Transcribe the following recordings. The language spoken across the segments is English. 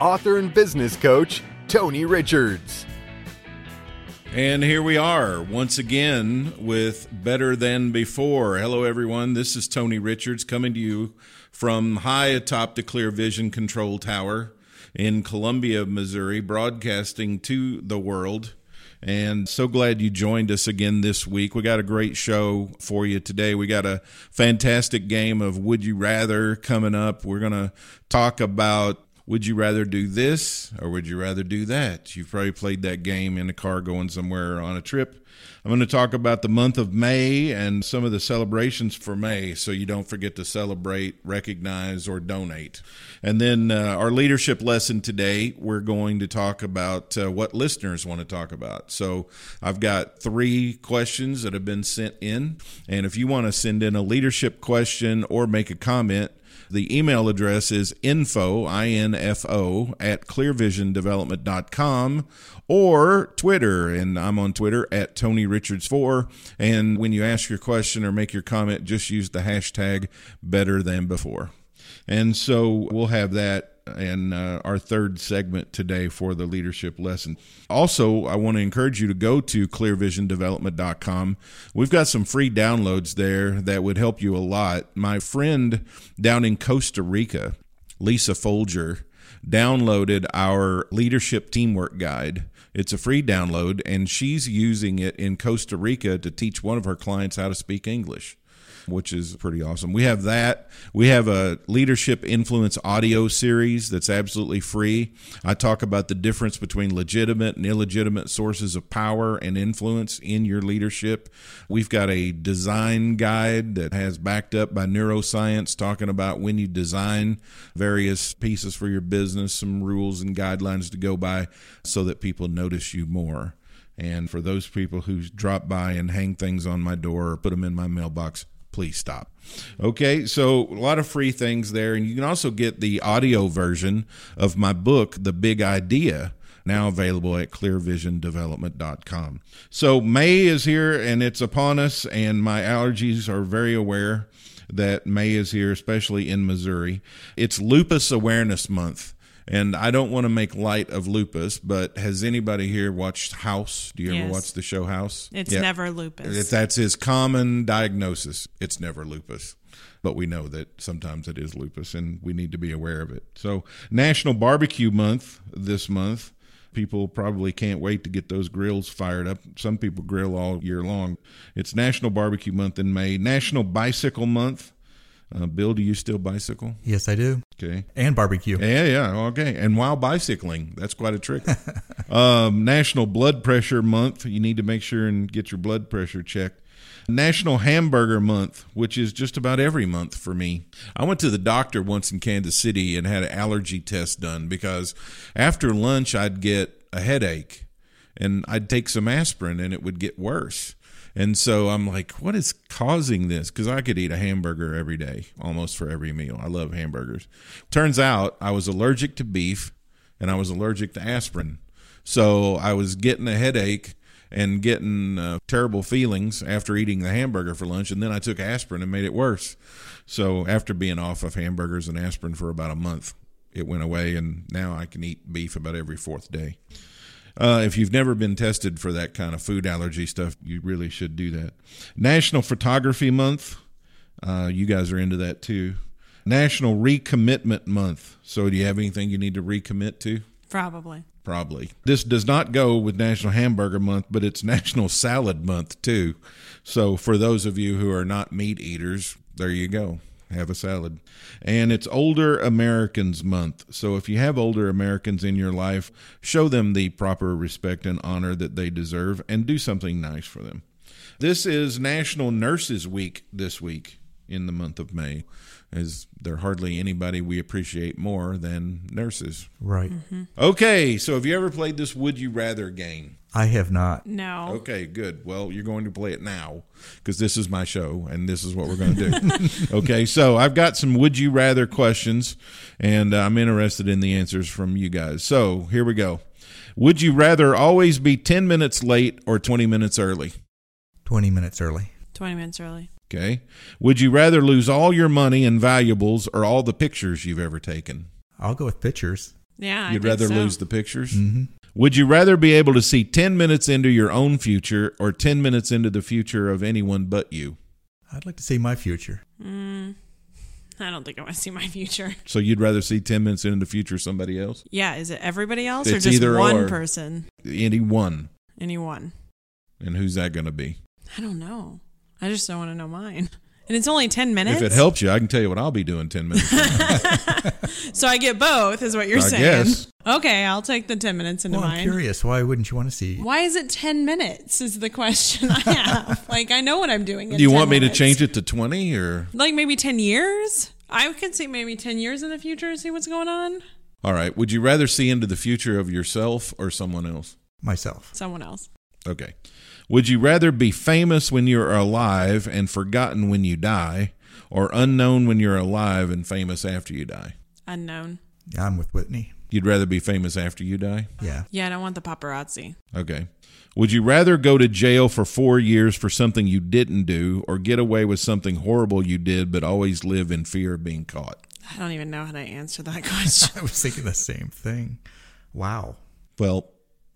author and business coach, Tony Richards. And here we are once again with Better Than Before. Hello, everyone. This is Tony Richards coming to you from high atop the Clear Vision Control Tower in Columbia, Missouri, broadcasting to the world. And so glad you joined us again this week. We got a great show for you today. We got a fantastic game of Would You Rather coming up. We're going to talk about would you rather do this or would you rather do that? You've probably played that game in a car going somewhere on a trip. I'm going to talk about the month of May and some of the celebrations for May so you don't forget to celebrate, recognize, or donate. And then uh, our leadership lesson today, we're going to talk about uh, what listeners want to talk about. So I've got three questions that have been sent in. And if you want to send in a leadership question or make a comment, the email address is info, I-N-F-O, at clearvisiondevelopment.com or Twitter. And I'm on Twitter at Tony Richards4. And when you ask your question or make your comment, just use the hashtag better than before. And so we'll have that and uh, our third segment today for the leadership lesson. Also, I want to encourage you to go to clearvisiondevelopment.com. We've got some free downloads there that would help you a lot. My friend down in Costa Rica, Lisa Folger, downloaded our leadership teamwork guide. It's a free download, and she's using it in Costa Rica to teach one of her clients how to speak English which is pretty awesome. We have that. We have a leadership influence audio series that's absolutely free. I talk about the difference between legitimate and illegitimate sources of power and influence in your leadership. We've got a design guide that has backed up by neuroscience talking about when you design various pieces for your business, some rules and guidelines to go by so that people notice you more. And for those people who drop by and hang things on my door or put them in my mailbox, please stop. Okay, so a lot of free things there. And you can also get the audio version of my book, The Big Idea, now available at clearvisiondevelopment.com. So May is here and it's upon us, and my allergies are very aware that May is here, especially in Missouri. It's Lupus Awareness Month. And I don't want to make light of lupus, but has anybody here watched House? Do you Yes. ever watch the show House? It's Yeah. never lupus. If that's his common diagnosis, it's never lupus. But we know that sometimes it is lupus and we need to be aware of it. So, National Barbecue Month this month. People probably can't wait to get those grills fired up. Some people grill all year long. It's National Barbecue Month in May. National Bicycle Month. Uh, Bill, do you still bicycle? Yes, I do. Okay. And barbecue. Yeah, yeah, okay. And while bicycling, that's quite a trick. um, National Blood Pressure Month. You need to make sure and get your blood pressure checked. National Hamburger Month, which is just about every month for me. I went to the doctor once in Kansas City and had an allergy test done because after lunch I'd get a headache and I'd take some aspirin and it would get worse. And so I'm like, what is causing this? Because I could eat a hamburger every day, almost for every meal. I love hamburgers. Turns out I was allergic to beef and I was allergic to aspirin. So I was getting a headache and getting uh, terrible feelings after eating the hamburger for lunch. And then I took aspirin and made it worse. So after being off of hamburgers and aspirin for about a month, it went away. And now I can eat beef about every fourth day. Uh, if you've never been tested for that kind of food allergy stuff, you really should do that. National Photography Month. Uh, you guys are into that too. National Recommitment Month. So, do you have anything you need to recommit to? Probably. Probably. This does not go with National Hamburger Month, but it's National Salad Month too. So, for those of you who are not meat eaters, there you go. Have a salad. And it's Older Americans Month. So, if you have older Americans in your life, show them the proper respect and honor that they deserve and do something nice for them. This is National Nurses Week this week. in the month of May, as there hardly anybody we appreciate more than nurses. Right. Okay, so have you ever played this Would You Rather game? I have not. No. Okay, good. Well, you're going to play it now because this is my show and this is what we're going to do. okay, so I've got some would you rather questions and uh, I'm interested in the answers from you guys. So here we go. Would you rather always be 10 minutes late or 20 minutes early? 20 minutes early. 20 minutes early. Okay. Would you rather lose all your money and valuables or all the pictures you've ever taken? I'll go with pictures. Yeah. You'd think rather so. lose the pictures? hmm Would you rather be able to see 10 minutes into your own future or 10 minutes into the future of anyone but you? I'd like to see my future. Mm, I don't think I want to see my future. So you'd rather see 10 minutes into the future of somebody else? Yeah. Is it everybody else or just either one or. person? Anyone. Anyone? And who's that going to be? I don't know. I just don't want to know mine. And it's only 10 minutes. If it helps you, I can tell you what I'll be doing 10 minutes. So I get both, is what you're I saying. guess. Okay, I'll take the 10 minutes into Well, I'm mine. curious. Why wouldn't you want to see? Why is it 10 minutes? Is the question I have. like, I know what I'm doing. In Do you 10 want me to change it to 20 or? Like maybe 10 years? I could see maybe 10 years in the future, to see what's going on. All right. Would you rather see into the future of yourself or someone else? Myself. Someone else. Okay. Would you rather be famous when you're alive and forgotten when you die or unknown when you're alive and famous after you die? Unknown. Yeah, I'm with Whitney. You'd rather be famous after you die? Yeah. Yeah, I don't want the paparazzi. Okay. Would you rather go to jail for four years for something you didn't do or get away with something horrible you did but always live in fear of being caught? I don't even know how to answer that question. I was thinking the same thing. Wow. Well,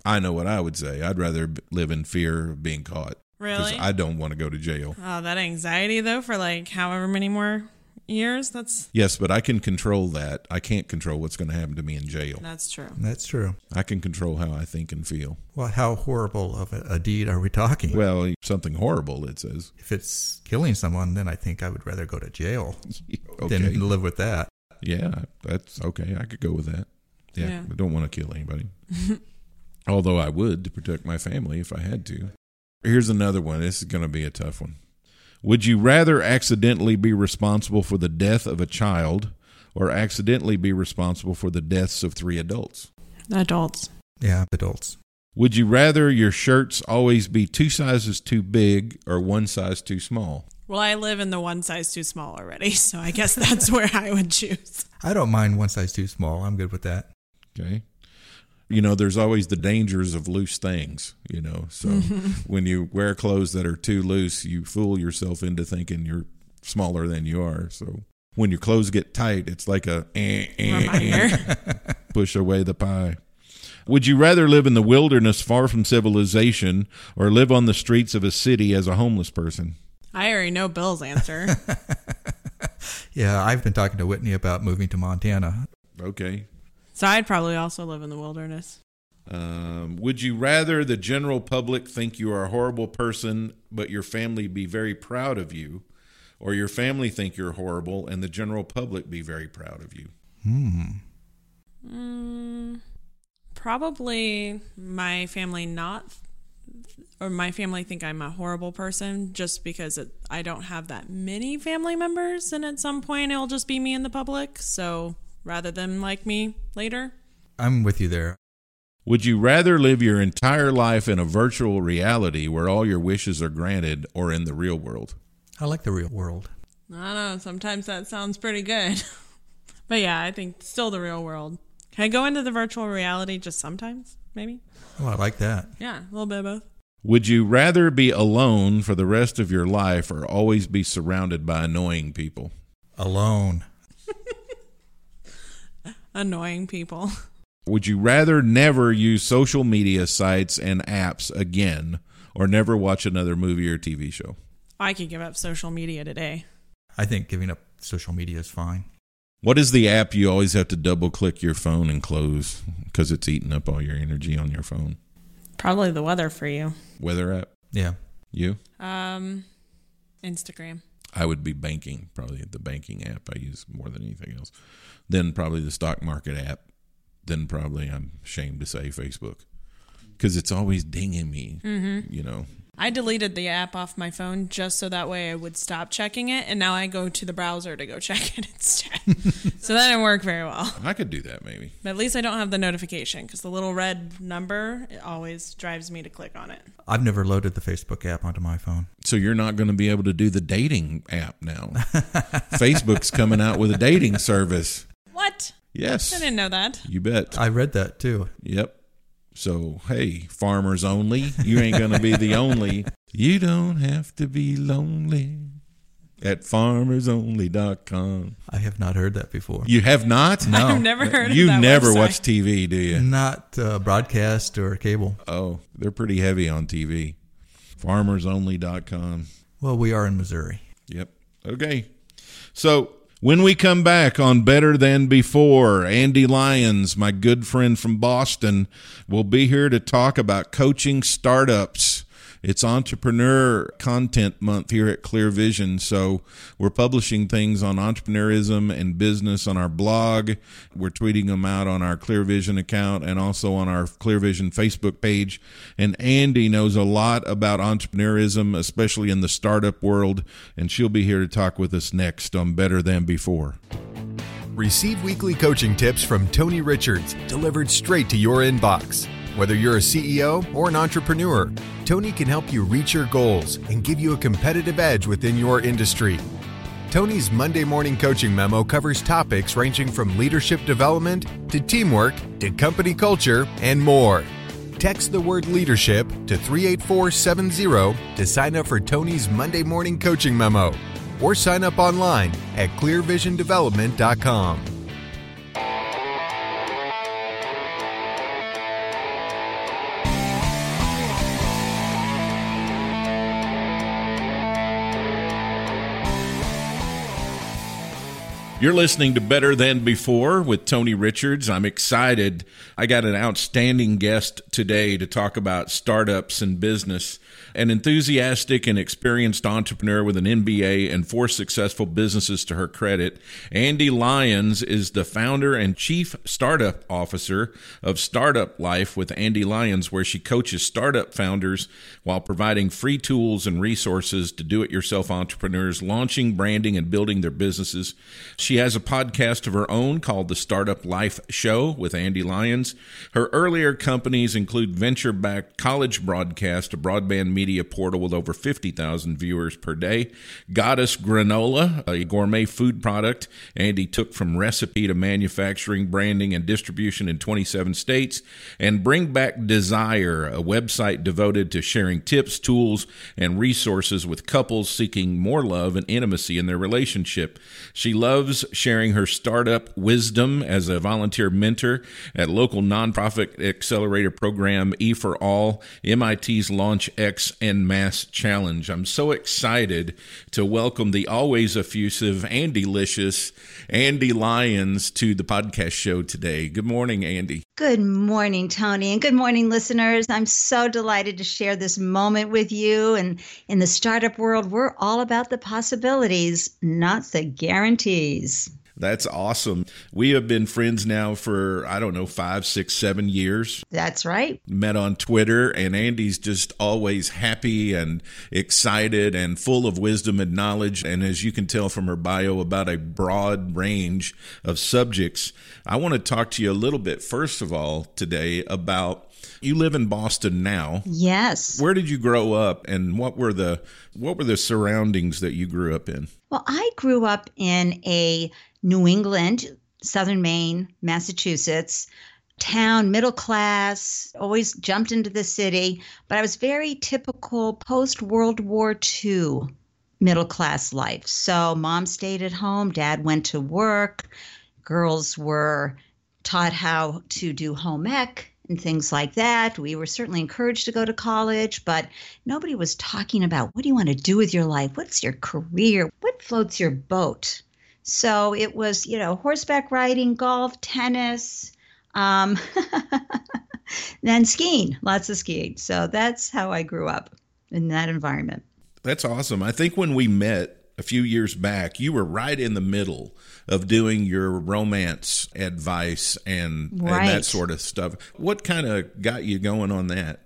I know what I would say. I'd rather live in fear of being caught. 'Cause really? I don't want to go to jail. oh, that anxiety though for like however many more years. That's Yes, but I can control that. I can't control what's going to happen to me in jail. that's true. That's true. I can control how I think and feel. Well, how horrible of a, a deed are we talking? Well, something horrible, it says. if it's killing someone, then I think I would rather go to jail Okay. than live with that. Yeah, that's okay. I could go with that. Yeah, Yeah. I don't want to kill anybody. Although I would to protect my family if I had to. Here's another one. This is going to be a tough one. Would you rather accidentally be responsible for the death of a child or accidentally be responsible for the deaths of three adults? Adults. Yeah, adults. Would you rather your shirts always be two sizes too big or one size too small? Well, I live in the one size too small already, so I guess that's where I would choose. I don't mind one size too small. I'm good with that. Okay. You know, there's always the dangers of loose things, you know. So when you wear clothes that are too loose, you fool yourself into thinking you're smaller than you are. So when your clothes get tight, it's like a eh, eh, eh, push away the pie. Would you rather live in the wilderness far from civilization or live on the streets of a city as a homeless person? I already know Bill's answer. Yeah, I've been talking to Whitney about moving to Montana. Okay. So I'd probably also live in the wilderness. Um, would you rather the general public think you are a horrible person, but your family be very proud of you, or your family think you're horrible and the general public be very proud of you? Hmm. Mm, probably my family not, or my family think I'm a horrible person just because it, I don't have that many family members, and at some point it'll just be me in the public. So rather than like me later, I'm with you there. Would you rather live your entire life in a virtual reality where all your wishes are granted, or in the real world? I like the real world. I don't know. Sometimes that sounds pretty good, but yeah, I think still the real world. Can I go into the virtual reality just sometimes? Maybe. Oh, I like that. Yeah, a little bit of both. Would you rather be alone for the rest of your life, or always be surrounded by annoying people? Alone. Annoying people. Would you rather never use social media sites and apps again or never watch another movie or TV show? I could give up social media today. I think giving up social media is fine. What is the app you always have to double click your phone and close because it's eating up all your energy on your phone? Probably the weather for you. Weather app? Yeah. You? Um, Instagram. I would be banking, probably the banking app I use more than anything else. Then probably the stock market app. Then probably I'm ashamed to say Facebook because it's always dinging me, Mm-hmm. you know. I deleted the app off my phone just so that way I would stop checking it, and now I go to the browser to go check it instead. so that didn't work very well. I could do that maybe. But at least I don't have the notification because the little red number it always drives me to click on it. I've never loaded the Facebook app onto my phone. So you're not going to be able to do the dating app now. Facebook's coming out with a dating service. What? Yes. I didn't know that. You bet. I read that too. Yep. So, hey, farmers only, you ain't going to be the only. You don't have to be lonely at farmersonly.com. I have not heard that before. You have not? No. I've never heard of You never website. watch TV, do you? Not uh, broadcast or cable. Oh, they're pretty heavy on TV. Farmersonly.com. Well, we are in Missouri. Yep. Okay. So when we come back on Better Than Before, Andy Lyons, my good friend from Boston, will be here to talk about coaching startups. It's Entrepreneur Content Month here at Clear Vision. So we're publishing things on entrepreneurism and business on our blog. We're tweeting them out on our Clear Vision account and also on our Clear Vision Facebook page. And Andy knows a lot about entrepreneurism, especially in the startup world. And she'll be here to talk with us next on Better Than Before. Receive weekly coaching tips from Tony Richards delivered straight to your inbox. Whether you're a CEO or an entrepreneur, Tony can help you reach your goals and give you a competitive edge within your industry. Tony's Monday morning coaching memo covers topics ranging from leadership development to teamwork to company culture and more. Text the word leadership to 38470 to sign up for Tony's Monday morning coaching memo or sign up online at clearvisiondevelopment.com. You're listening to Better Than Before with Tony Richards. I'm excited. I got an outstanding guest today to talk about startups and business. An enthusiastic and experienced entrepreneur with an MBA and four successful businesses to her credit, Andy Lyons is the founder and chief startup officer of Startup Life with Andy Lyons, where she coaches startup founders while providing free tools and resources to do it yourself entrepreneurs launching, branding, and building their businesses. She has a podcast of her own called The Startup Life Show with Andy Lyons. Her earlier companies include venture backed college broadcast, a broadband media portal with over 50,000 viewers per day, Goddess Granola, a gourmet food product Andy took from recipe to manufacturing, branding, and distribution in 27 states, and Bring Back Desire, a website devoted to sharing tips, tools, and resources with couples seeking more love and intimacy in their relationship. She loves sharing her startup wisdom as a volunteer mentor at local nonprofit accelerator program E for All, MIT's Launch X and Mass Challenge. I'm so excited to welcome the always effusive and delicious Andy Lyons to the podcast show today. Good morning, Andy. Good morning, Tony, and good morning, listeners. I'm so delighted to share this moment with you. And in the startup world, we're all about the possibilities, not the guarantees. That's awesome. We have been friends now for, I don't know, five, six, seven years. That's right. Met on Twitter, and Andy's just always happy and excited and full of wisdom and knowledge. And as you can tell from her bio, about a broad range of subjects. I want to talk to you a little bit, first of all, today about you live in Boston now. Yes. Where did you grow up, and what were the what were the surroundings that you grew up in? Well, I grew up in a New England, Southern Maine, Massachusetts town, middle class, always jumped into the city, but I was very typical post World War II middle class life. So mom stayed at home, dad went to work, girls were taught how to do home ec and things like that. We were certainly encouraged to go to college, but nobody was talking about what do you want to do with your life? What's your career? What floats your boat? So it was, you know, horseback riding, golf, tennis, um, then skiing, lots of skiing. So that's how I grew up in that environment. That's awesome. I think when we met a few years back, you were right in the middle of doing your romance advice and, Right. and that sort of stuff. What kind of got you going on that?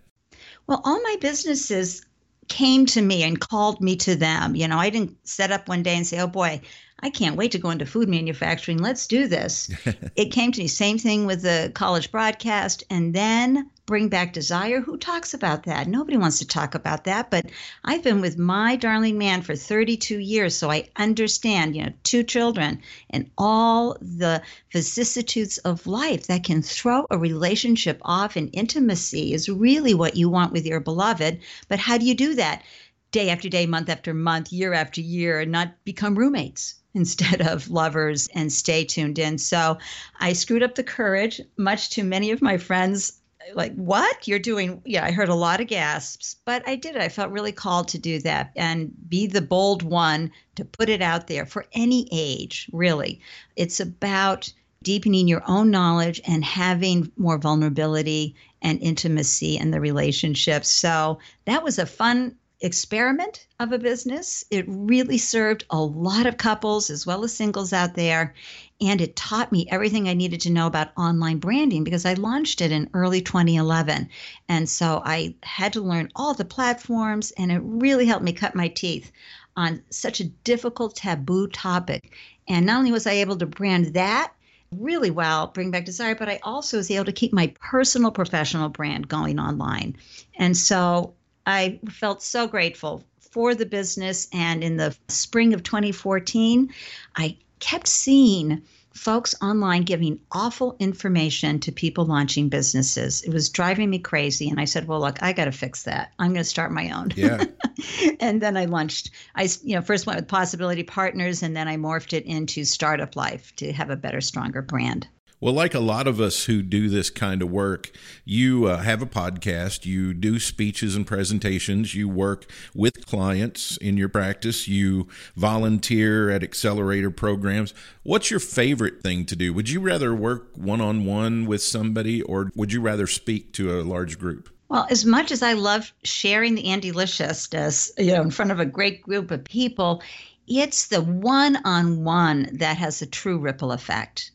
Well, all my businesses came to me and called me to them. You know, I didn't set up one day and say, oh boy, I can't wait to go into food manufacturing. Let's do this. it came to me. Same thing with the college broadcast. And then Bring Back Desire. Who talks about that? Nobody wants to talk about that. But I've been with my darling man for 32 years. So I understand, you know, two children and all the vicissitudes of life that can throw a relationship off. And intimacy is really what you want with your beloved. But how do you do that? Day after day, month after month, year after year, and not become roommates instead of lovers and stay tuned in. So I screwed up the courage, much to many of my friends. Like, what? You're doing? Yeah, I heard a lot of gasps, but I did it. I felt really called to do that and be the bold one to put it out there for any age, really. It's about deepening your own knowledge and having more vulnerability and intimacy in the relationships. So that was a fun experiment of a business. It really served a lot of couples as well as singles out there. And it taught me everything I needed to know about online branding because I launched it in early 2011. And so I had to learn all the platforms, and it really helped me cut my teeth on such a difficult taboo topic. And not only was I able to brand that, really well, bring back desire, but I also was able to keep my personal professional brand going online. And so I felt so grateful for the business. And in the spring of 2014, I kept seeing folks online giving awful information to people launching businesses. It was driving me crazy. And I said, well, look, I got to fix that. I'm going to start my own. Yeah. and then I launched, I, you know, first went with Possibility Partners and then I morphed it into Startup Life to have a better, stronger brand. Well, like a lot of us who do this kind of work, you uh, have a podcast, you do speeches and presentations, you work with clients in your practice, you volunteer at accelerator programs. What's your favorite thing to do? Would you rather work one on one with somebody or would you rather speak to a large group? Well, as much as I love sharing the Andyliciousness, you know, in front of a great group of people, it's the one on one that has a true ripple effect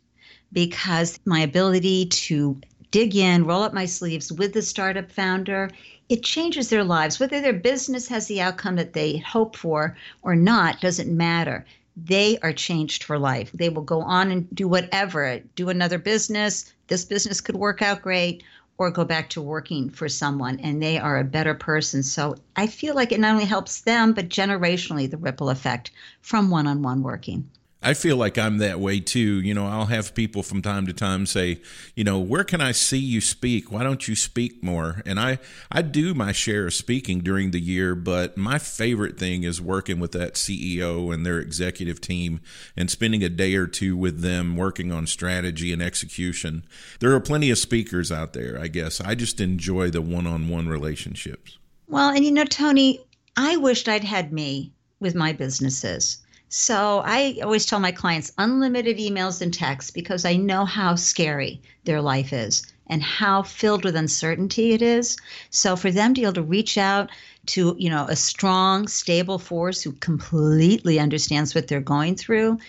because my ability to dig in, roll up my sleeves with the startup founder, it changes their lives. Whether their business has the outcome that they hope for or not doesn't matter. They are changed for life. They will go on and do whatever, do another business. This business could work out great, or go back to working for someone and they are a better person. So I feel like it not only helps them, but generationally, the ripple effect from one on one working. I feel like I'm that way too. You know, I'll have people from time to time say, you know, where can I see you speak? Why don't you speak more? And I, I do my share of speaking during the year, but my favorite thing is working with that CEO and their executive team and spending a day or two with them working on strategy and execution. There are plenty of speakers out there, I guess. I just enjoy the one on one relationships. Well, and you know, Tony, I wished I'd had me with my businesses. So I always tell my clients unlimited emails and texts because I know how scary their life is and how filled with uncertainty it is. So for them to be able to reach out to, you know, a strong, stable force who completely understands what they're going through,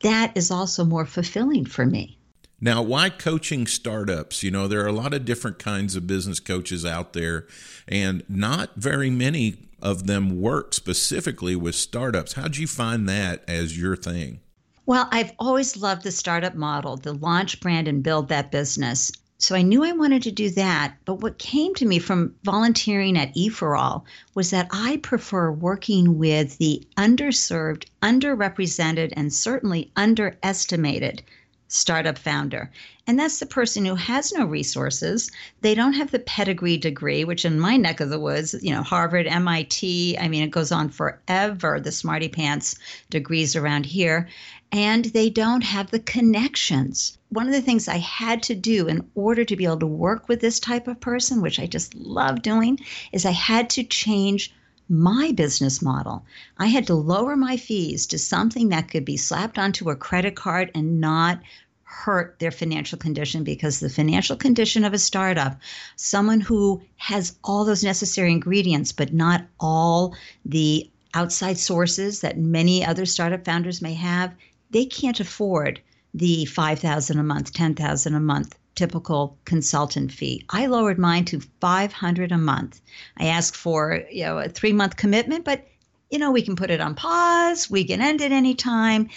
that is also more fulfilling for me. Now, why coaching startups? You know, there are a lot of different kinds of business coaches out there, and not very many of them work specifically with startups. How'd you find that as your thing? Well, I've always loved the startup model, the launch brand and build that business. So I knew I wanted to do that. But what came to me from volunteering at E4All was that I prefer working with the underserved, underrepresented, and certainly underestimated startup founder. And that's the person who has no resources. They don't have the pedigree degree, which in my neck of the woods, you know, Harvard, MIT, I mean, it goes on forever, the smarty pants degrees around here. And they don't have the connections. One of the things I had to do in order to be able to work with this type of person, which I just love doing, is I had to change my business model. I had to lower my fees to something that could be slapped onto a credit card and not hurt their financial condition because the financial condition of a startup, someone who has all those necessary ingredients, but not all the outside sources that many other startup founders may have, they can't afford the 5000 a month, 10000 a month typical consultant fee. I lowered mine to 500 a month. I asked for, you know, a 3-month commitment, but you know, we can put it on pause, we can end it anytime.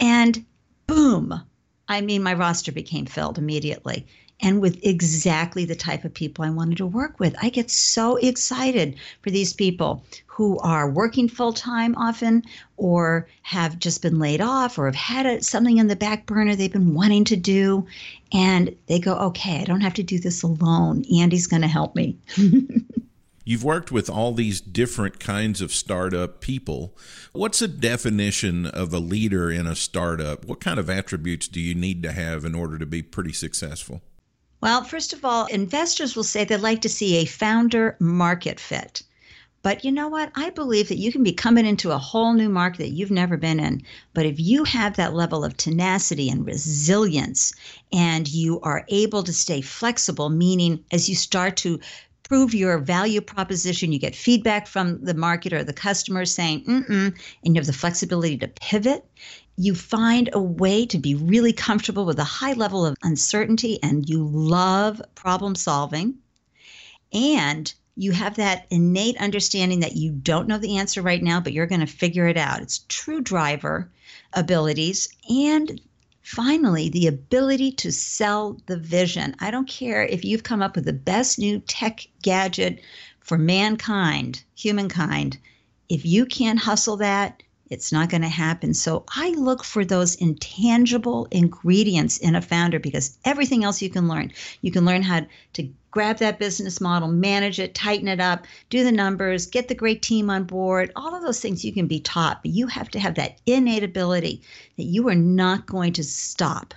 And boom, I mean, my roster became filled immediately and with exactly the type of people I wanted to work with. I get so excited for these people who are working full time often or have just been laid off or have had a, something in the back burner they've been wanting to do. And they go, okay, I don't have to do this alone. Andy's going to help me. You've worked with all these different kinds of startup people. What's a definition of a leader in a startup? What kind of attributes do you need to have in order to be pretty successful? Well, first of all, investors will say they'd like to see a founder market fit. But you know what? I believe that you can be coming into a whole new market that you've never been in. But if you have that level of tenacity and resilience and you are able to stay flexible, meaning as you start to prove your value proposition. You get feedback from the market or the customer saying, mm and you have the flexibility to pivot. You find a way to be really comfortable with a high level of uncertainty and you love problem solving. And you have that innate understanding that you don't know the answer right now, but you're going to figure it out. It's true driver abilities and Finally, the ability to sell the vision. I don't care if you've come up with the best new tech gadget for mankind, humankind. If you can't hustle that, it's not going to happen. So I look for those intangible ingredients in a founder because everything else you can learn. You can learn how to grab that business model, manage it, tighten it up, do the numbers, get the great team on board. All of those things you can be taught, but you have to have that innate ability that you are not going to stop.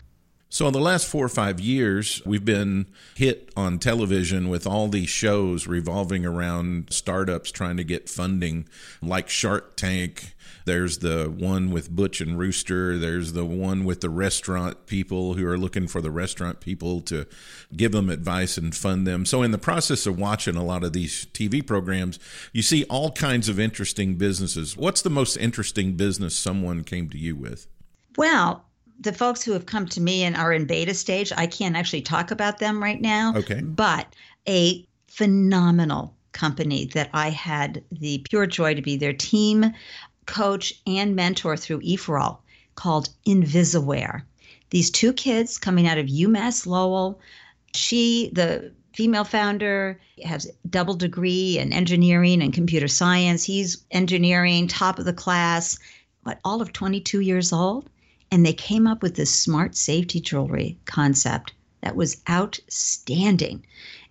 So, in the last four or five years, we've been hit on television with all these shows revolving around startups trying to get funding, like Shark Tank there's the one with Butch and Rooster. There's the one with the restaurant people who are looking for the restaurant people to give them advice and fund them. So, in the process of watching a lot of these TV programs, you see all kinds of interesting businesses. What's the most interesting business someone came to you with? Well, the folks who have come to me and are in beta stage, I can't actually talk about them right now. Okay. But a phenomenal company that I had the pure joy to be their team coach, and mentor through E4All called InvisaWear. These two kids coming out of UMass Lowell, she, the female founder, has double degree in engineering and computer science. He's engineering, top of the class, but all of 22 years old. And they came up with this smart safety jewelry concept that was outstanding.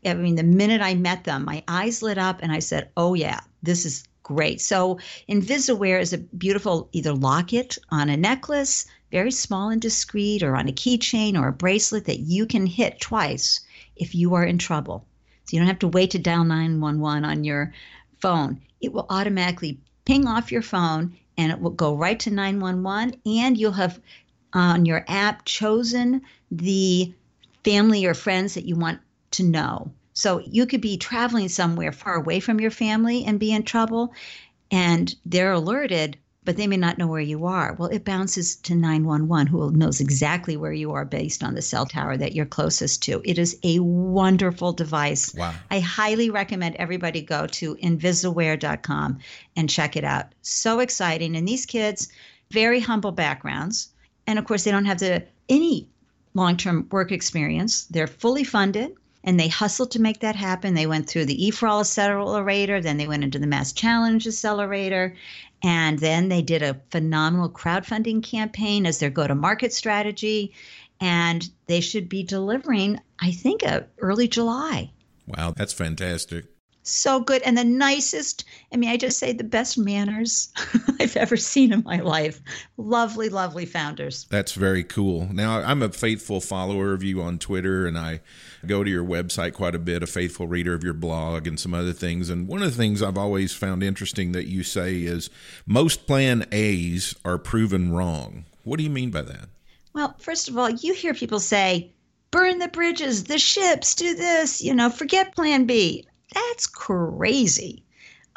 I mean, the minute I met them, my eyes lit up and I said, oh, yeah, this is great. So InvisaWear is a beautiful either locket on a necklace, very small and discreet, or on a keychain or a bracelet that you can hit twice if you are in trouble. So you don't have to wait to dial 911 on your phone. It will automatically ping off your phone and it will go right to 911 and you'll have on your app chosen the family or friends that you want to know. So you could be traveling somewhere far away from your family and be in trouble, and they're alerted, but they may not know where you are. Well, it bounces to 911, who knows exactly where you are based on the cell tower that you're closest to. It is a wonderful device. Wow. I highly recommend everybody go to invisawear.com and check it out. So exciting. And these kids, very humble backgrounds. And of course, they don't have the any long-term work experience. They're fully funded and they hustled to make that happen. They went through the E4All Accelerator, then they went into the Mass Challenge Accelerator, and then they did a phenomenal crowdfunding campaign as their go to market strategy. And they should be delivering, I think, uh, early July. Wow, that's fantastic so good and the nicest i mean i just say the best manners i've ever seen in my life. Lovely lovely founders. That's very cool. Now i'm a faithful follower of you on twitter and i go to your website quite a bit a faithful reader of your blog and some other things. And one of the things i've always found interesting that you say is most plan a's are proven wrong. What do you mean by that? Well first of all you hear people say burn the bridges the ships do this you know forget plan b that's crazy.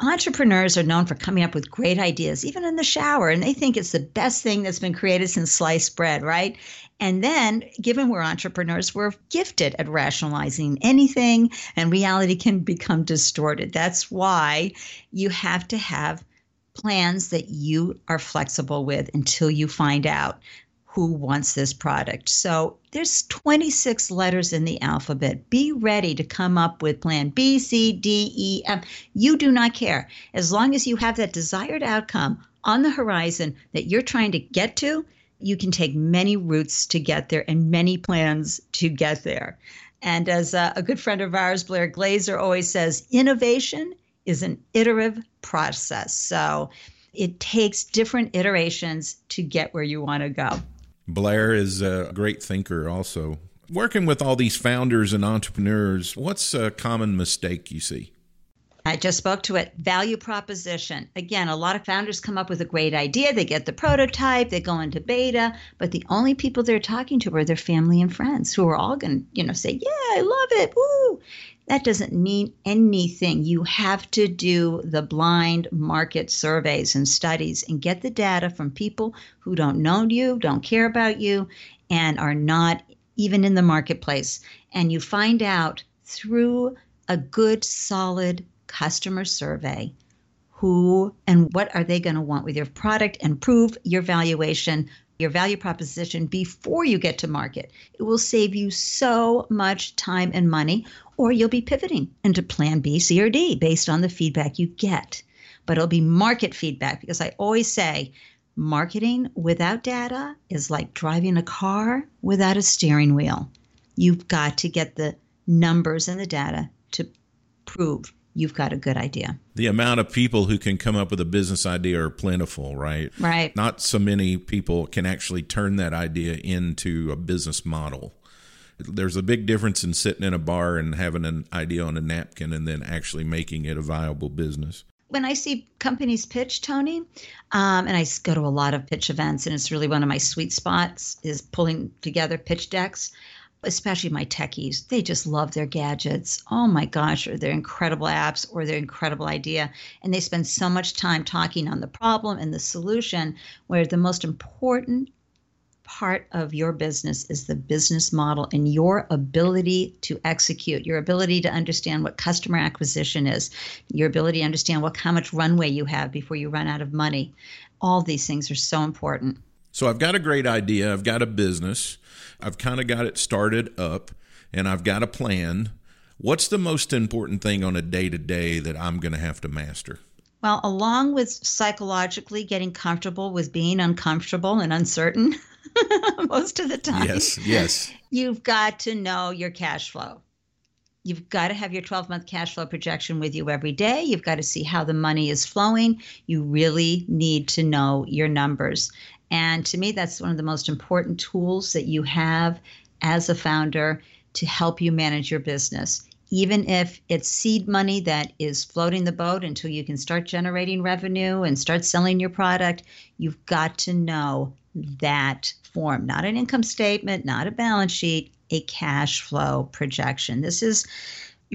entrepreneurs are known for coming up with great ideas, even in the shower, and they think it's the best thing that's been created since sliced bread, right? And then, given we're entrepreneurs, we're gifted at rationalizing anything, and reality can become distorted. That's why you have to have plans that you are flexible with until you find out who wants this product. So there's 26 letters in the alphabet. Be ready to come up with plan B, C, D, E, F. You do not care. As long as you have that desired outcome on the horizon that you're trying to get to, you can take many routes to get there and many plans to get there. And as a, a good friend of ours, Blair Glazer, always says, innovation is an iterative process. So it takes different iterations to get where you want to go. Blair is a great thinker, also. Working with all these founders and entrepreneurs, what's a common mistake you see? I just spoke to it. Value proposition. Again, a lot of founders come up with a great idea. They get the prototype, they go into beta, but the only people they're talking to are their family and friends who are all going to, you know, say, "Yeah, I love it." Woo! That doesn't mean anything. You have to do the blind market surveys and studies and get the data from people who don't know you, don't care about you, and are not even in the marketplace. And you find out through a good, solid customer survey who and what are they going to want with your product and prove your valuation your value proposition before you get to market. It will save you so much time and money, or you'll be pivoting into plan B, C, or D based on the feedback you get. But it'll be market feedback because I always say marketing without data is like driving a car without a steering wheel. You've got to get the numbers and the data to prove you've got a good idea. The amount of people who can come up with a business idea are plentiful, right? Right. Not so many people can actually turn that idea into a business model. There's a big difference in sitting in a bar and having an idea on a napkin and then actually making it a viable business. When I see companies pitch, Tony, um, and I go to a lot of pitch events, and it's really one of my sweet spots is pulling together pitch decks especially my techies, they just love their gadgets. Oh my gosh, or their incredible apps or their incredible idea. And they spend so much time talking on the problem and the solution, where the most important part of your business is the business model and your ability to execute, your ability to understand what customer acquisition is, your ability to understand what how much runway you have before you run out of money. All these things are so important. So I've got a great idea, I've got a business I've kind of got it started up and I've got a plan. What's the most important thing on a day to day that I'm going to have to master? Well, along with psychologically getting comfortable with being uncomfortable and uncertain most of the time. Yes, yes. You've got to know your cash flow. You've got to have your 12 month cash flow projection with you every day. You've got to see how the money is flowing. You really need to know your numbers. And to me, that's one of the most important tools that you have as a founder to help you manage your business. Even if it's seed money that is floating the boat until you can start generating revenue and start selling your product, you've got to know that form, not an income statement, not a balance sheet, a cash flow projection. This is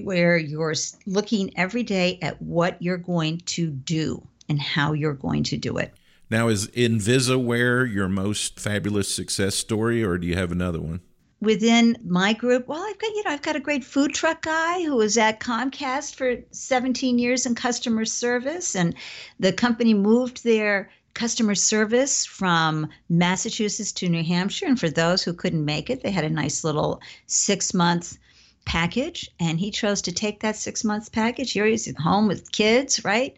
where you're looking every day at what you're going to do and how you're going to do it. Now, is InvisaWear your most fabulous success story, or do you have another one? Within my group, well, I've got you know I've got a great food truck guy who was at Comcast for 17 years in customer service, and the company moved their customer service from Massachusetts to New Hampshire. And for those who couldn't make it, they had a nice little six month package, and he chose to take that six months package. Here he's at home with kids, right?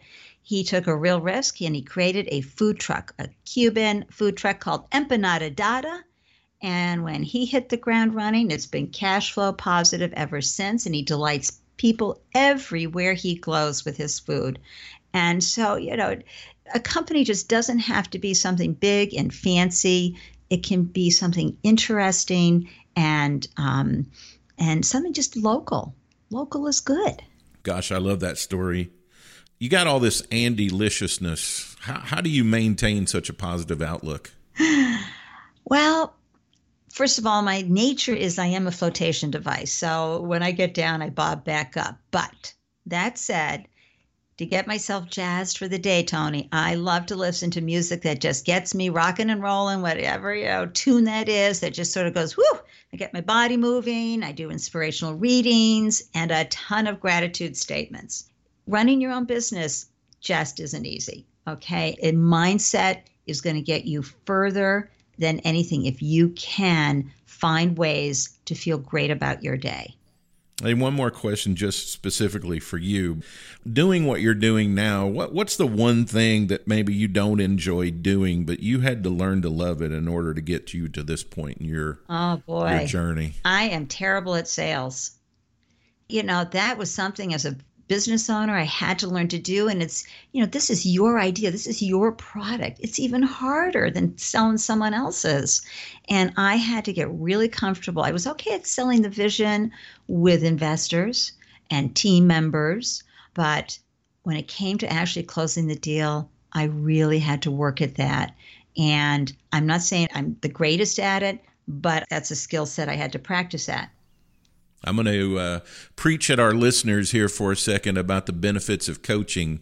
He took a real risk and he created a food truck, a Cuban food truck called Empanada Dada. And when he hit the ground running, it's been cash flow positive ever since. And he delights people everywhere he goes with his food. And so, you know, a company just doesn't have to be something big and fancy. It can be something interesting and um, and something just local. Local is good. Gosh, I love that story you got all this Andy liciousness. How, how do you maintain such a positive outlook? Well, first of all, my nature is I am a flotation device. So when I get down, I bob back up. But that said, to get myself jazzed for the day, Tony. I love to listen to music that just gets me rocking and rolling, whatever you know tune that is, that just sort of goes, whoo. I get my body moving. I do inspirational readings and a ton of gratitude statements. Running your own business just isn't easy. Okay, And mindset is going to get you further than anything if you can find ways to feel great about your day. And one more question, just specifically for you. Doing what you're doing now, what what's the one thing that maybe you don't enjoy doing, but you had to learn to love it in order to get you to this point in your oh boy your journey? I am terrible at sales. You know that was something as a business owner I had to learn to do. And it's, you know, this is your idea, this is your product. It's even harder than selling someone else's. And I had to get really comfortable. I was okay at selling the vision with investors and team members, but when it came to actually closing the deal, I really had to work at that. And I'm not saying I'm the greatest at it, but that's a skill set I had to practice at. I'm going to uh, preach at our listeners here for a second about the benefits of coaching.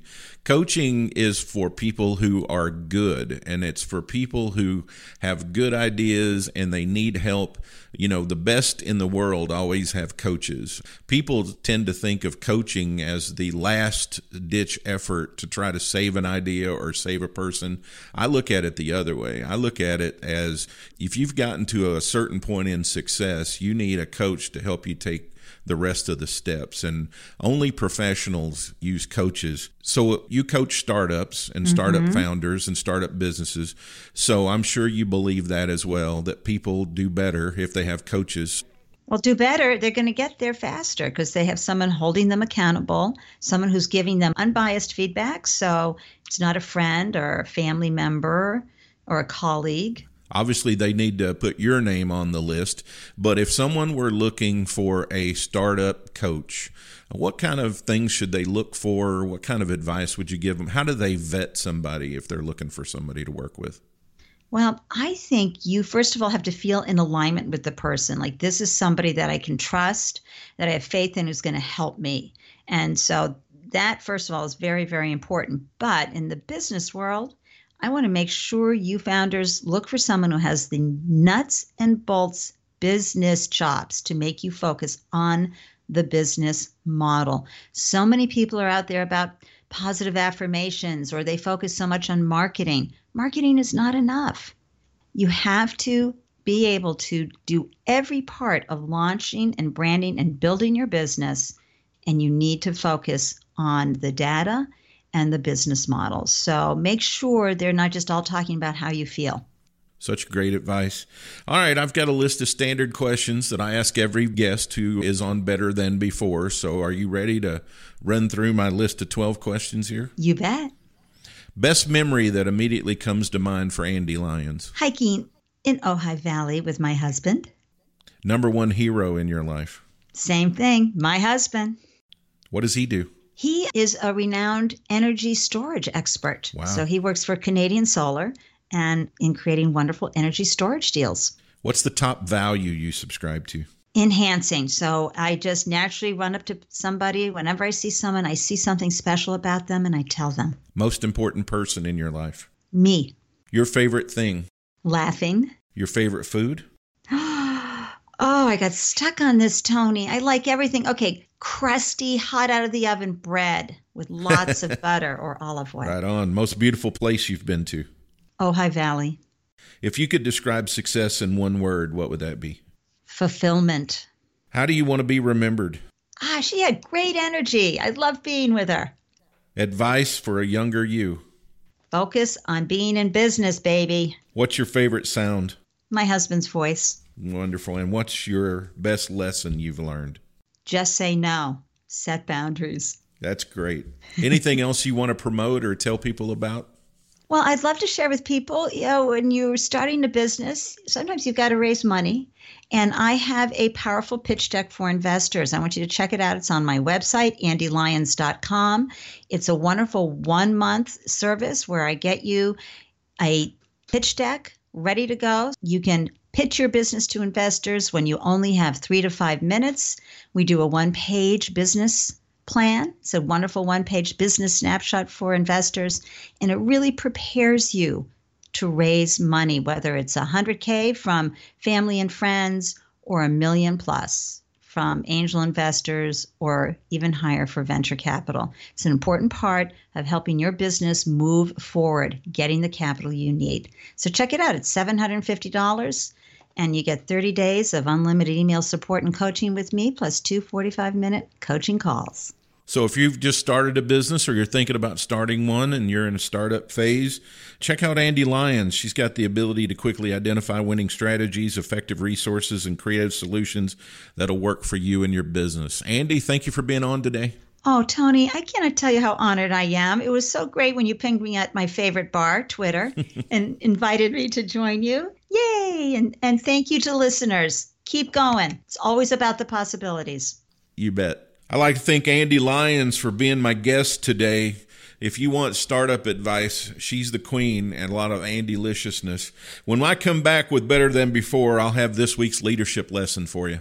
Coaching is for people who are good, and it's for people who have good ideas and they need help. You know, the best in the world always have coaches. People tend to think of coaching as the last ditch effort to try to save an idea or save a person. I look at it the other way. I look at it as if you've gotten to a certain point in success, you need a coach to help you take the rest of the steps. And only professionals use coaches. So you coach startups and startup mm-hmm. founders and startup businesses. So I'm sure you believe that as well, that people do better if they have coaches. Well, do better. They're going to get there faster because they have someone holding them accountable, someone who's giving them unbiased feedback. So it's not a friend or a family member or a colleague. Obviously, they need to put your name on the list. But if someone were looking for a startup coach, what kind of things should they look for? What kind of advice would you give them? How do they vet somebody if they're looking for somebody to work with? Well, I think you first of all have to feel in alignment with the person. Like, this is somebody that I can trust, that I have faith in, who's going to help me. And so, that first of all is very, very important. But in the business world, I want to make sure you founders look for someone who has the nuts and bolts business chops to make you focus on the business model. So many people are out there about positive affirmations or they focus so much on marketing. Marketing is not enough. You have to be able to do every part of launching and branding and building your business, and you need to focus on the data and the business models. So make sure they're not just all talking about how you feel. Such great advice. All right, I've got a list of standard questions that I ask every guest who is on Better Than Before. So are you ready to run through my list of 12 questions here? You bet. Best memory that immediately comes to mind for Andy Lyons? Hiking in Ojai Valley with my husband. Number one hero in your life? Same thing, my husband. What does he do? He is a renowned energy storage expert. Wow. So he works for Canadian Solar and in creating wonderful energy storage deals. What's the top value you subscribe to? Enhancing. So I just naturally run up to somebody. Whenever I see someone, I see something special about them and I tell them. Most important person in your life? Me. Your favorite thing? Laughing. Your favorite food? Oh, I got stuck on this, Tony. I like everything. Okay, crusty, hot out of the oven bread with lots of butter or olive oil. Right on. Most beautiful place you've been to? Ojai Valley. If you could describe success in one word, what would that be? Fulfillment. How do you want to be remembered? Ah, she had great energy. I love being with her. Advice for a younger you? Focus on being in business, baby. What's your favorite sound? My husband's voice. Wonderful. And what's your best lesson you've learned? Just say no. Set boundaries. That's great. Anything else you want to promote or tell people about? Well, I'd love to share with people, you know, when you're starting a business, sometimes you've got to raise money. And I have a powerful pitch deck for investors. I want you to check it out. It's on my website, andylyons.com. It's a wonderful one month service where I get you a pitch deck ready to go. You can pitch your business to investors when you only have three to five minutes. We do a one page business plan. It's a wonderful one page business snapshot for investors, and it really prepares you to raise money, whether it's 100K from family and friends or a million plus from angel investors or even higher for venture capital. It's an important part of helping your business move forward, getting the capital you need. So check it out. It's $750 and you get 30 days of unlimited email support and coaching with me, plus two 45 minute coaching calls. So if you've just started a business or you're thinking about starting one and you're in a startup phase, check out Andy Lyons. She's got the ability to quickly identify winning strategies, effective resources, and creative solutions that'll work for you and your business. Andy, thank you for being on today. Oh, Tony, I cannot tell you how honored I am. It was so great when you pinged me at my favorite bar, Twitter, and invited me to join you. Yay! And, and thank you to listeners. Keep going. It's always about the possibilities. You bet. I'd like to thank Andy Lyons for being my guest today. If you want startup advice, she's the queen and a lot of Andy liciousness. When I come back with Better Than Before, I'll have this week's leadership lesson for you.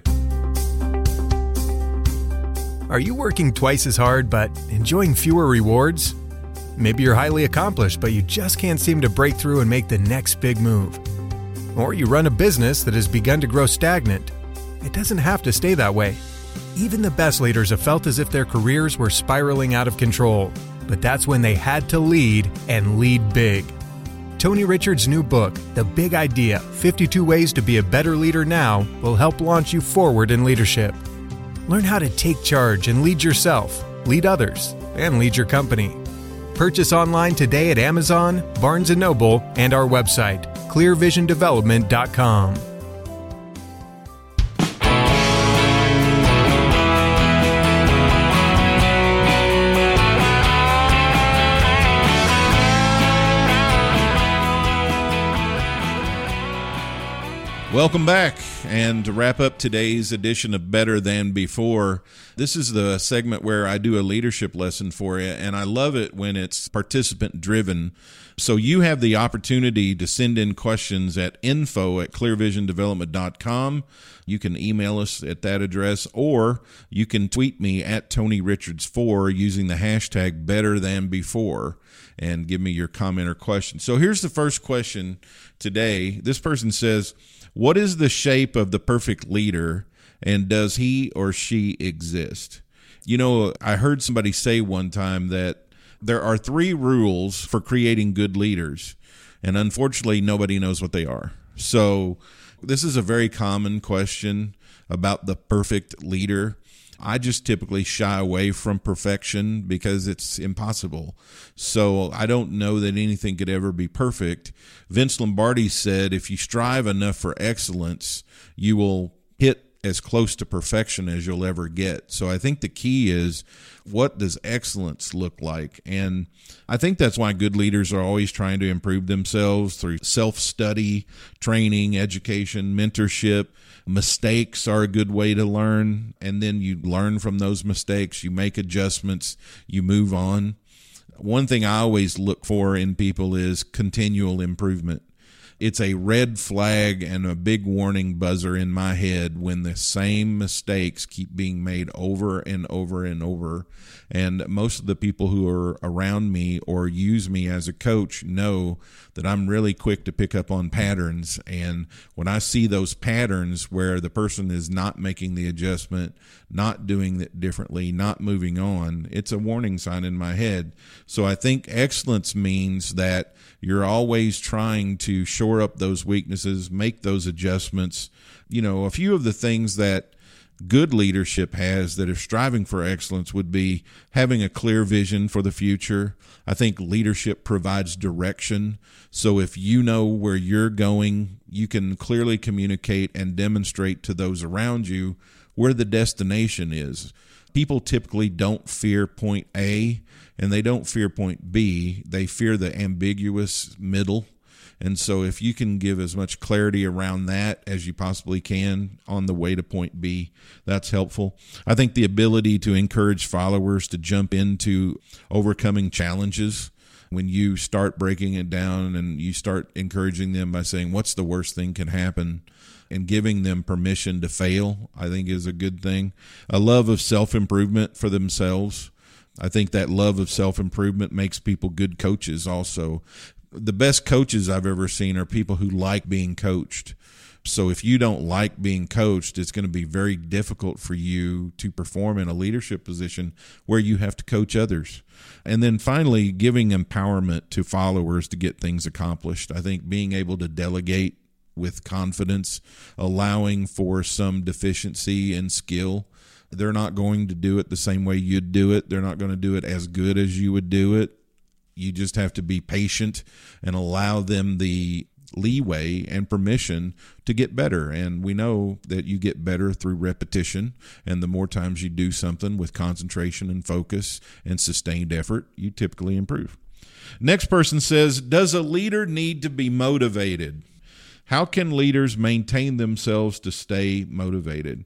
Are you working twice as hard but enjoying fewer rewards? Maybe you're highly accomplished, but you just can't seem to break through and make the next big move. Or you run a business that has begun to grow stagnant. It doesn't have to stay that way. Even the best leaders have felt as if their careers were spiraling out of control, but that's when they had to lead and lead big. Tony Richards' new book, The Big Idea 52 Ways to Be a Better Leader Now, will help launch you forward in leadership. Learn how to take charge and lead yourself, lead others, and lead your company. Purchase online today at Amazon, Barnes & Noble, and our website, clearvisiondevelopment.com. Welcome back. And to wrap up today's edition of Better Than Before, this is the segment where I do a leadership lesson for you. And I love it when it's participant driven. So you have the opportunity to send in questions at info at clearvisiondevelopment.com. You can email us at that address, or you can tweet me at Tony Richards4 using the hashtag Better Than Before and give me your comment or question. So here's the first question today. This person says, what is the shape of the perfect leader, and does he or she exist? You know, I heard somebody say one time that there are three rules for creating good leaders, and unfortunately, nobody knows what they are. So, this is a very common question about the perfect leader. I just typically shy away from perfection because it's impossible. So I don't know that anything could ever be perfect. Vince Lombardi said if you strive enough for excellence, you will as close to perfection as you'll ever get. So I think the key is what does excellence look like? And I think that's why good leaders are always trying to improve themselves through self study, training, education, mentorship mistakes are a good way to learn and then you learn from those mistakes you make adjustments you move on one thing i always look for in people is continual improvement it's a red flag and a big warning buzzer in my head when the same mistakes keep being made over and over and over. And most of the people who are around me or use me as a coach know that I'm really quick to pick up on patterns. And when I see those patterns where the person is not making the adjustment, not doing it differently, not moving on, it's a warning sign in my head. So I think excellence means that you're always trying to shore up those weaknesses, make those adjustments. You know, a few of the things that good leadership has that are striving for excellence would be having a clear vision for the future. I think leadership provides direction. So if you know where you're going, you can clearly communicate and demonstrate to those around you where the destination is. People typically don't fear point A and they don't fear point B, they fear the ambiguous middle. And so, if you can give as much clarity around that as you possibly can on the way to point B, that's helpful. I think the ability to encourage followers to jump into overcoming challenges when you start breaking it down and you start encouraging them by saying, What's the worst thing can happen? and giving them permission to fail, I think is a good thing. A love of self improvement for themselves. I think that love of self improvement makes people good coaches also. The best coaches I've ever seen are people who like being coached. So if you don't like being coached, it's going to be very difficult for you to perform in a leadership position where you have to coach others. And then finally, giving empowerment to followers to get things accomplished. I think being able to delegate with confidence, allowing for some deficiency in skill. They're not going to do it the same way you'd do it. They're not going to do it as good as you would do it. You just have to be patient and allow them the leeway and permission to get better. And we know that you get better through repetition. And the more times you do something with concentration and focus and sustained effort, you typically improve. Next person says Does a leader need to be motivated? How can leaders maintain themselves to stay motivated?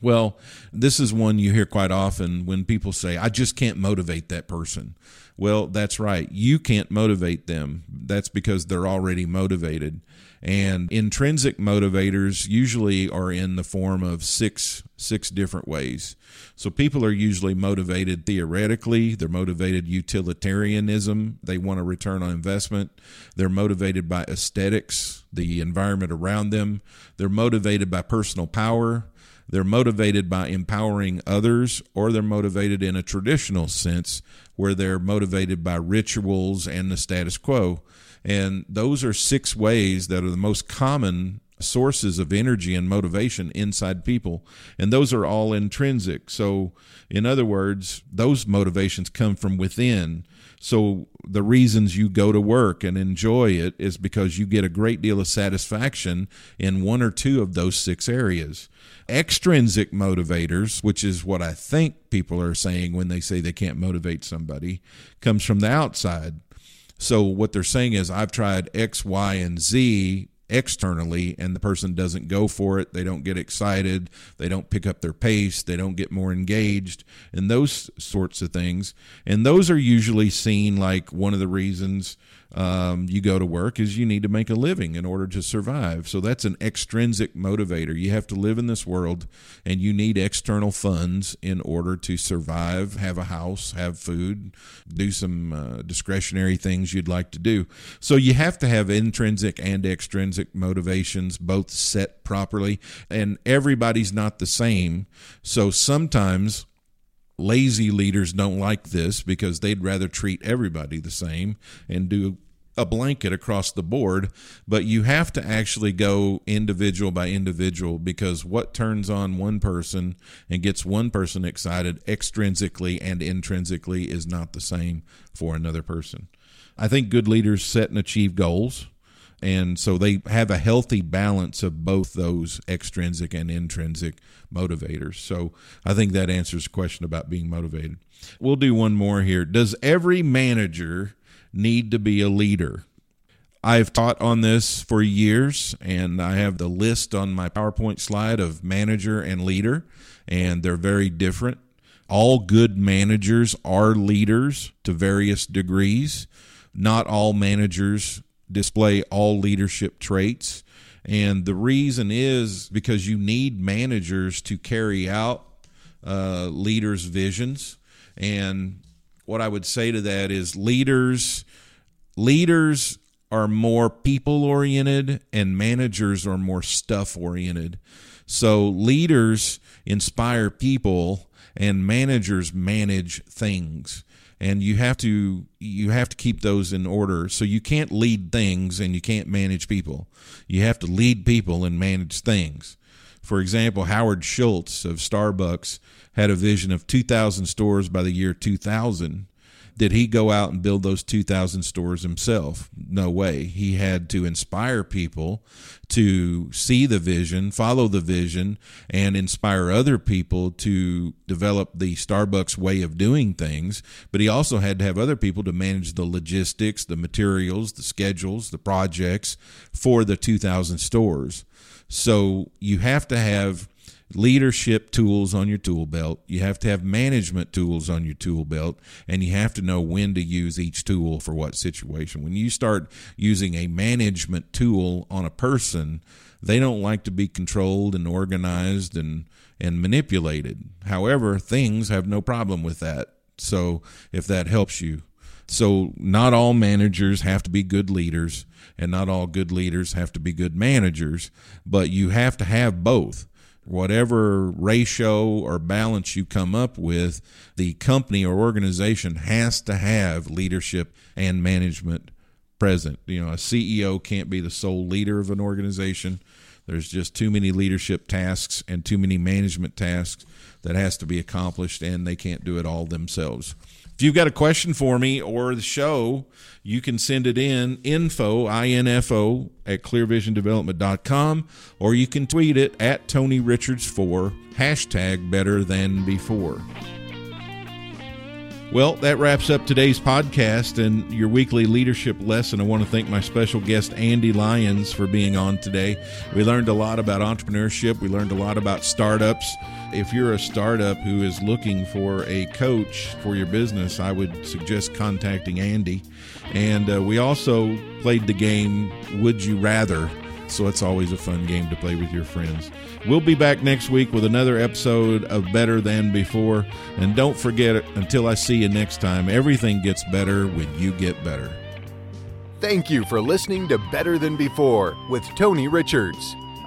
Well, this is one you hear quite often when people say, I just can't motivate that person. Well, that's right. You can't motivate them. That's because they're already motivated. And intrinsic motivators usually are in the form of six six different ways. So people are usually motivated theoretically, they're motivated utilitarianism, they want a return on investment, they're motivated by aesthetics, the environment around them, they're motivated by personal power, they're motivated by empowering others, or they're motivated in a traditional sense where they're motivated by rituals and the status quo. And those are six ways that are the most common sources of energy and motivation inside people. And those are all intrinsic. So, in other words, those motivations come from within. So, the reasons you go to work and enjoy it is because you get a great deal of satisfaction in one or two of those six areas. Extrinsic motivators, which is what I think people are saying when they say they can't motivate somebody, comes from the outside. So what they're saying is, I've tried X, Y, and Z externally and the person doesn't go for it. They don't get excited. They don't pick up their pace. They don't get more engaged and those sorts of things. And those are usually seen like one of the reasons um, you go to work is you need to make a living in order to survive. So that's an extrinsic motivator. You have to live in this world and you need external funds in order to survive, have a house, have food, do some uh, discretionary things you'd like to do. So you have to have intrinsic and extrinsic motivations both set properly. And everybody's not the same. So sometimes lazy leaders don't like this because they'd rather treat everybody the same and do a blanket across the board, but you have to actually go individual by individual because what turns on one person and gets one person excited extrinsically and intrinsically is not the same for another person. I think good leaders set and achieve goals. And so they have a healthy balance of both those extrinsic and intrinsic motivators. So I think that answers the question about being motivated. We'll do one more here. Does every manager need to be a leader? I've taught on this for years, and I have the list on my PowerPoint slide of manager and leader, and they're very different. All good managers are leaders to various degrees. Not all managers display all leadership traits. And the reason is because you need managers to carry out uh, leaders' visions. And what I would say to that is leaders leaders are more people oriented and managers are more stuff oriented. So leaders inspire people and managers manage things and you have to you have to keep those in order. So you can't lead things and you can't manage people. You have to lead people and manage things. For example howard schultz of starbucks had a vision of 2000 stores by the year 2000 did he go out and build those 2,000 stores himself? No way. He had to inspire people to see the vision, follow the vision, and inspire other people to develop the Starbucks way of doing things. But he also had to have other people to manage the logistics, the materials, the schedules, the projects for the 2,000 stores. So you have to have leadership tools on your tool belt. You have to have management tools on your tool belt, and you have to know when to use each tool for what situation. When you start using a management tool on a person, They don't like to be controlled and organized and and manipulated. However, things have no problem with that. So if that helps you. So not all managers have to be good leaders and not all good leaders have to be good managers, but you have to have both. Whatever ratio or balance you come up with, the company or organization has to have leadership and management present. You know, a CEO can't be the sole leader of an organization. There's just too many leadership tasks and too many management tasks that has to be accomplished, and they can't do it all themselves. If you've got a question for me or the show, you can send it in info, I-N-F-O, at clearvisiondevelopment.com, or you can tweet it at Tony Richards 4, hashtag better than before. Well, that wraps up today's podcast and your weekly leadership lesson. I want to thank my special guest, Andy Lyons, for being on today. We learned a lot about entrepreneurship, we learned a lot about startups. If you're a startup who is looking for a coach for your business, I would suggest contacting Andy. And uh, we also played the game Would You Rather? So it's always a fun game to play with your friends. We'll be back next week with another episode of Better Than Before. And don't forget, until I see you next time, everything gets better when you get better. Thank you for listening to Better Than Before with Tony Richards,